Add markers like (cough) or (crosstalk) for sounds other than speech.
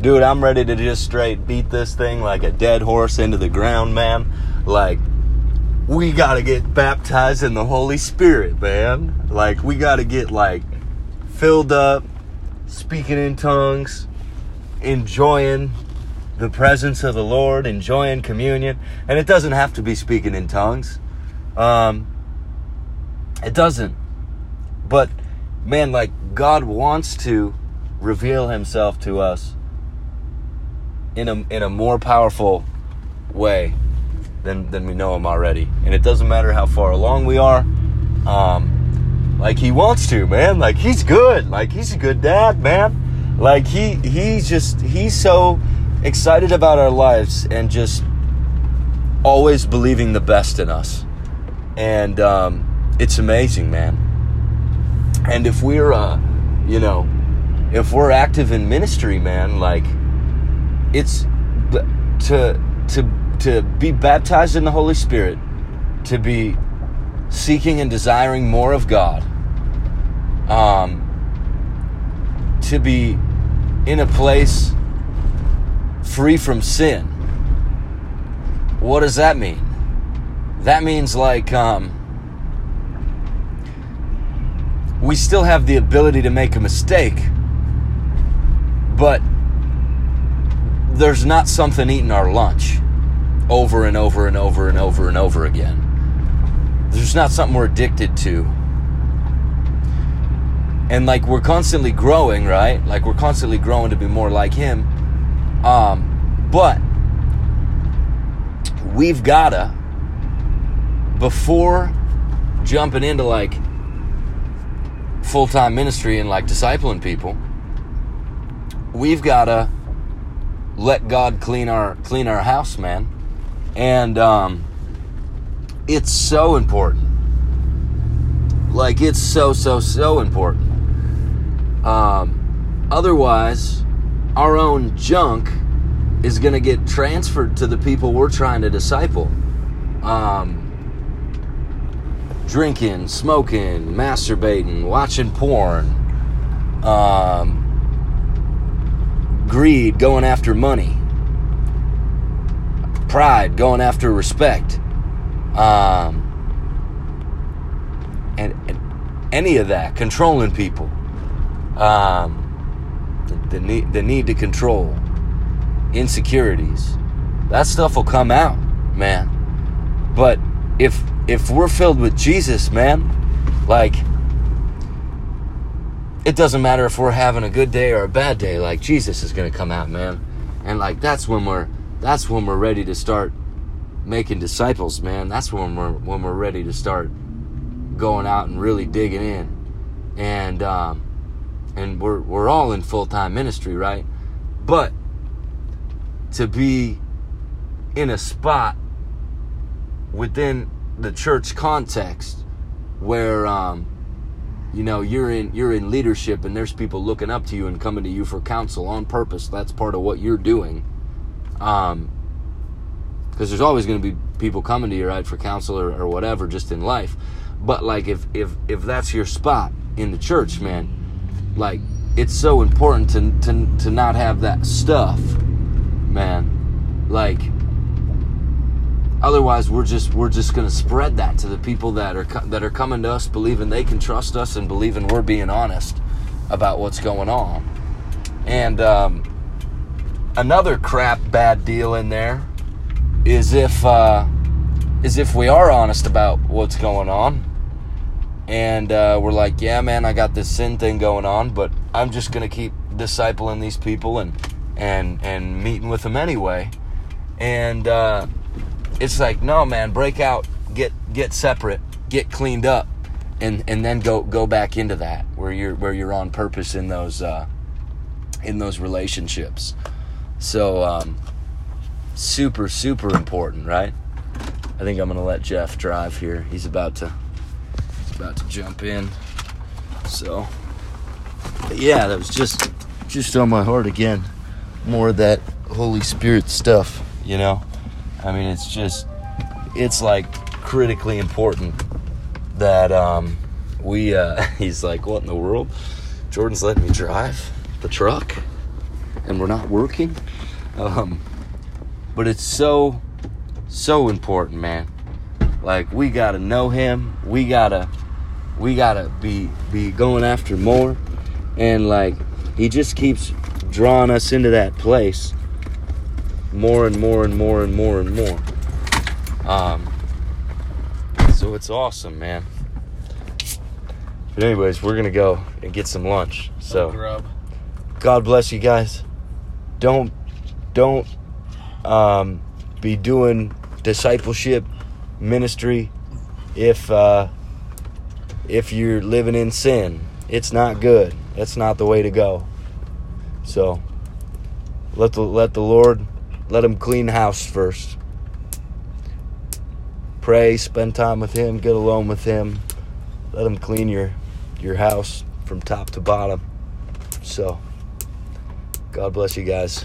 dude, I'm ready to just straight beat this thing like a dead horse into the ground, man. Like, we gotta get baptized in the Holy Spirit, man. Like, we gotta get, like, filled up, speaking in tongues, enjoying the presence of the Lord, enjoying communion. And it doesn't have to be speaking in tongues. Um, it doesn't. But, man, like, God wants to reveal himself to us in a, in a more powerful way than, than we know him already. And it doesn't matter how far along we are. Um, like he wants to, man. Like he's good. Like he's a good dad, man. Like he he's just he's so excited about our lives and just always believing the best in us. And um, it's amazing, man. And if we're uh, you know, if we're active in ministry, man, like it's to to to be baptized in the Holy Spirit, to be seeking and desiring more of God, um, to be in a place free from sin. What does that mean? That means like um, we still have the ability to make a mistake, but there's not something eating our lunch over and over and over and over and over again. There's not something we're addicted to. And like we're constantly growing, right? Like we're constantly growing to be more like him. Um, but we've gotta before jumping into like full-time ministry and like discipling people, we've gotta let God clean our clean our house, man. And um, it's so important. Like it's so so so important. Um, otherwise, our own junk is going to get transferred to the people we're trying to disciple. Um, drinking, smoking, masturbating, watching porn, um, greed, going after money, pride, going after respect, um, and, and any of that, controlling people, um, the, the need, the need to control, insecurities, that stuff will come out, man. But if if we're filled with Jesus, man, like it doesn't matter if we're having a good day or a bad day, like Jesus is gonna come out, man. And like that's when we're that's when we're ready to start making disciples, man. That's when we're when we're ready to start going out and really digging in. And um and we're we're all in full time ministry, right? But to be in a spot within the church context where um you know you're in you're in leadership and there's people looking up to you and coming to you for counsel on purpose. That's part of what you're doing. Um because there's always going to be people coming to you right for counsel or, or whatever just in life. But like if if if that's your spot in the church man like it's so important to to to not have that stuff man. Like otherwise we're just we're just going to spread that to the people that are that are coming to us believing they can trust us and believing we're being honest about what's going on. And um, another crap bad deal in there is if uh, is if we are honest about what's going on. And uh, we're like yeah man i got this sin thing going on but i'm just going to keep discipling these people and and and meeting with them anyway. And uh, it's like no man break out get get separate get cleaned up and and then go go back into that where you're where you're on purpose in those uh in those relationships. So um super super important right? I think i'm gonna let jeff drive here. He's about to he's about to jump in. So yeah that was just just on my heart again more of that holy spirit stuff you know I mean, it's just, it's like critically important that um, we, uh, (laughs) he's like, what in the world? Jordan's letting me drive the truck? and we're not working. Um, but it's so, so important, man. Like we gotta know Him. We gotta, we gotta be be going after more, and like He just keeps drawing us into that place more and more and more and more and more. Um, so it's awesome, man. But anyways, we're gonna go and get some lunch. So. God bless you guys. Don't don't um, be doing discipleship ministry if uh, if you're living in sin. It's not good. That's not the way to go. So let the let the Lord let him clean house first. Pray, spend time with him, get alone with him. Let him clean your your house from top to bottom. So God bless you guys.